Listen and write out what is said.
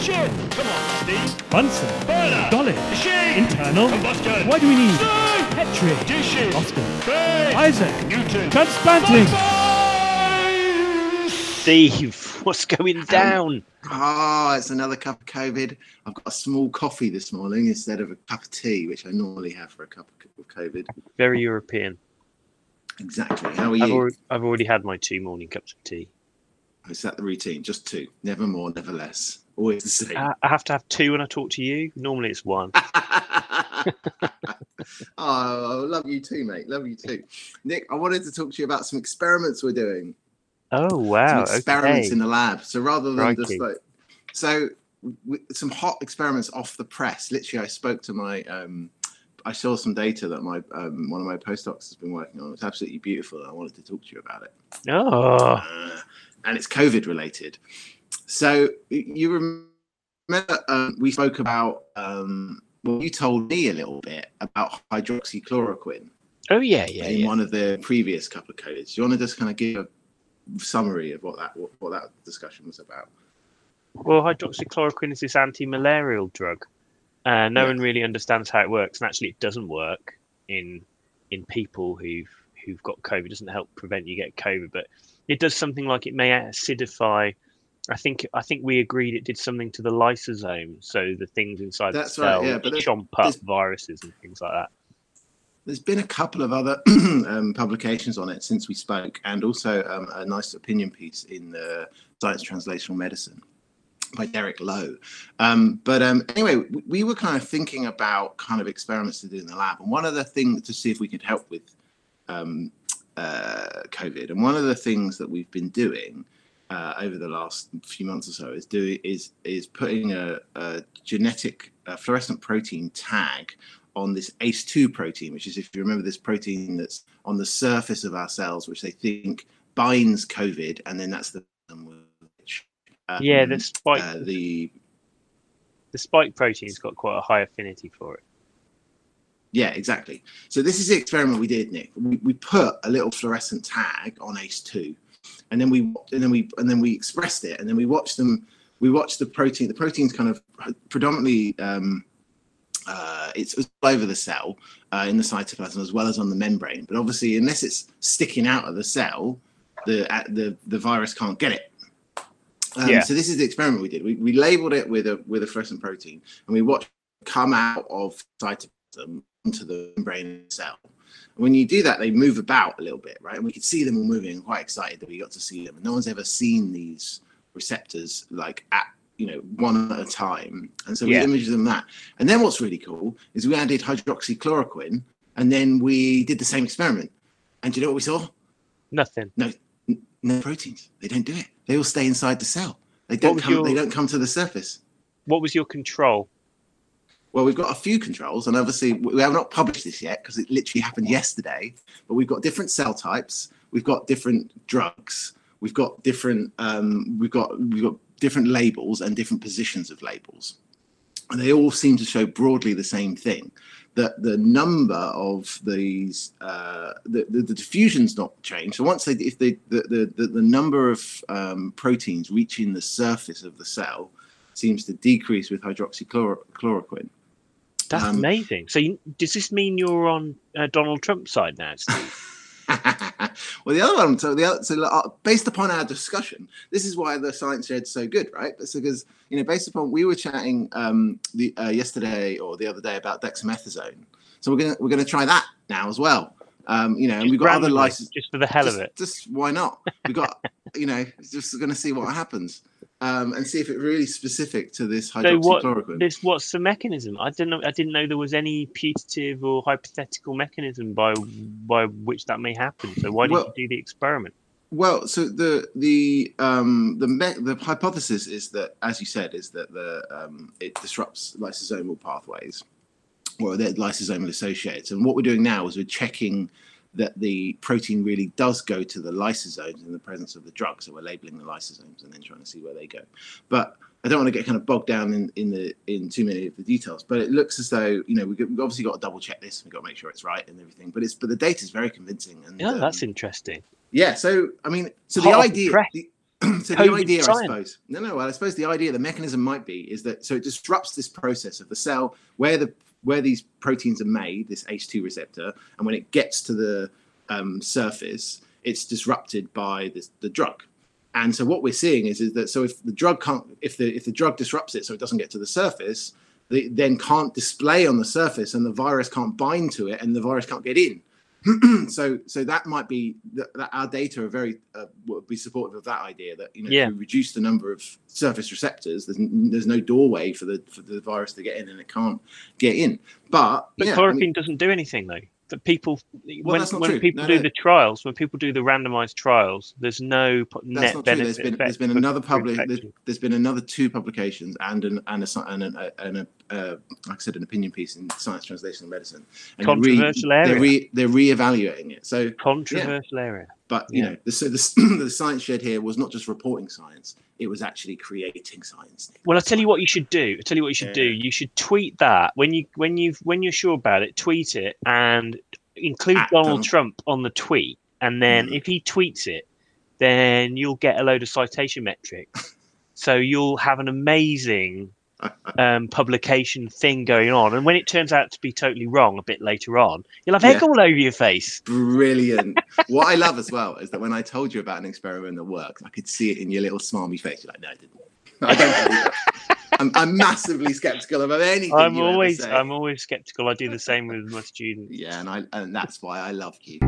Ignition! Come on, Steve. Bunsen. Burner. Dolly. Machine. Internal. Combustion. Why do we need Steam. Petri? Dishes. Oscar. Base. Isaac. Newton. Transplanting. Steve, what's going um, down? Oh, it's another cup of COVID. I've got a small coffee this morning instead of a cup of tea, which I normally have for a cup of COVID. Very European. Exactly. How are I've you? already, I've already had my two morning cups of tea. Oh, is that the routine? Just two, never more, never less. Always the same. I have to have two when I talk to you. Normally it's one. oh, love you too, mate. Love you too. Nick, I wanted to talk to you about some experiments we're doing. Oh wow! some experiments okay. in the lab. So rather than just like, so w- some hot experiments off the press. Literally, I spoke to my, um, I saw some data that my um, one of my postdocs has been working on. It's absolutely beautiful. I wanted to talk to you about it, Oh, uh, and it's COVID related. So you remember um, we spoke about. Um, well, you told me a little bit about hydroxychloroquine oh yeah, yeah, in yeah. one of the previous couple of codes. Do you want to just kind of give a summary of what that what, what that discussion was about? Well, hydroxychloroquine is this anti-malarial drug. Uh, no Yeah. one really understands how it works, and actually, it doesn't work in in people who've who've got COVID. It doesn't help prevent you get COVID, but it does something like it may acidify. I think I think we agreed it did something to the lysosome, so the things inside That's the right, cell yeah, but chomp up viruses and things like that. There's been a couple of other um, publications on it since we spoke, and also um, a nice opinion piece in the Science Translational Medicine by Derek Lowe. Um, but um, anyway, we, we were kind of thinking about kind of experiments to do in the lab, and one of the things to see if we could help with um, uh, COVID, and one of the things that we've been doing uh, over the last few months or so is doing is is putting a, a genetic uh fluorescent protein tag on this ACE2 protein, which is, if you remember, this protein that's on the surface of our cells, which they think binds COVID, and then that's the which, um, yeah, the spike uh, the the spike protein's got quite a high affinity for it. yeah, exactly. So this is the experiment we did, Nick. We, we put a little fluorescent tag on ACE2, and then we and then we and then we expressed it, and then we watched them. We watched the protein. The protein's kind of predominantly um, uh, it's all over the cell uh, in the cytoplasm as well as on the membrane. But obviously, unless it's sticking out of the cell, the uh, the the virus can't get it. Um, Yeah. So this is the experiment we did. We, we labeled it with a with a fluorescent protein, and we watched it come out of cytoplasm into the membrane cell. And when you do that, they move about a little bit, right? And we could see them all moving. Quite excited that we got to see them. And no one's ever seen these receptors like at you know one at a time. And so Yeah. we imaged them that. And then what's really cool is we added hydroxychloroquine, and then we did the same experiment. And do you know what we saw? Nothing. No no proteins. They don't do it. They all stay inside the cell. They don't come. your- They don't come to the surface. What was your control? Well, we've got a few controls, and obviously we have not published this yet because it literally happened yesterday. But we've got different cell types. We've got different drugs. We've got different. Um, we've got we've got different labels and different positions of labels, and they all seem to show broadly the same thing. That the number of these, uh, the, the the diffusion's not changed. So once they, if they, the the the, number of um, proteins reaching the surface of the cell seems to decrease with hydroxychloroquine. That's Um, amazing. So, you, does this mean you're on uh, Donald Trump's side now, Steve? well, the other one, so the other, so uh, based upon our discussion, this is why the science shed's so good, right? It's because you know, based upon we were chatting um, the uh, yesterday or the other day about dexamethasone, so we're gonna we're gonna try that now as well. Um, you know, and we've got other licenses. just for the hell just, of it. Just why not? We've got, you know, just going to see what happens um, and see if it really specific to this So what? hydroxychloroquine. This what's the mechanism? I didn't know. I didn't know there was any putative or hypothetical mechanism by by which that may happen. So why did Well- you do the experiment? Well, so the the um, the me- the hypothesis is that, as you said, is that the um, it disrupts lysosomal pathways, or they're lysosomal associates. And what we're doing now is we're checking that the protein really does go to the lysosomes in the presence of the drug. So we're labeling the lysosomes and then trying to see where they go. But I don't want to get kind of bogged down in, in the in too many of the details. But it looks as though you know we've, we've obviously got to double check this. We've got to make sure it's right and everything. But it's but the data is very convincing. And Yeah, um, that's interesting. yeah. So I mean, so Hot the the idea, press. the, so the idea, I suppose, no, no. Well, I suppose the idea, the mechanism might be, is that so it disrupts this process of the cell where the where these proteins are made, this ACE2 receptor, and when it gets to the um, surface, it's disrupted by this, the drug. And so what we're seeing is, is that so if the drug can't, if the if the drug disrupts it, so it doesn't get to the surface, then can't display on the surface, and the virus can't bind to it, and the virus can't get in. so so that might be that, that our data are very uh, would be supportive of that idea that you know Yeah. reduce the number of surface receptors there's, n- there's no doorway for the for the virus to get in and it can't get in but, But yeah, I chloroquine mean, doesn't do anything though. That people when, that's not when people No, do no. the trials, when people do the randomized trials, there's no net not true benefit. there's been there's been another public there's, there's been another two publications and an and a and, a, and a uh, like I said an opinion piece in Science Translational Medicine and they're re- Controversial they're area. re, they're re-evaluating it so controversial area. But you Yeah. know, the, so the, the science shed here was not just reporting science; it was actually creating science. Well, I'll tell you what you should do. I'll tell you what you should do. You should tweet that when you when you when you're sure about it. Tweet it and include At Donald Donald. Trump on the tweet. And then Mhm. if he tweets it, then you'll get a load of citation metrics. so you'll have an amazing um, publication thing going on. And when it turns out to be totally wrong a bit later on, you'll have egg Yeah. all over your face. Brilliant. what I love as well is that when I told you about an experiment that works, I could see it in your little smarmy face. You're like, no, I didn't. I don't I'm, I'm massively skeptical about anything. I'm always. I'm always skeptical. I do the same with my students. Yeah, and I and that's why I love you.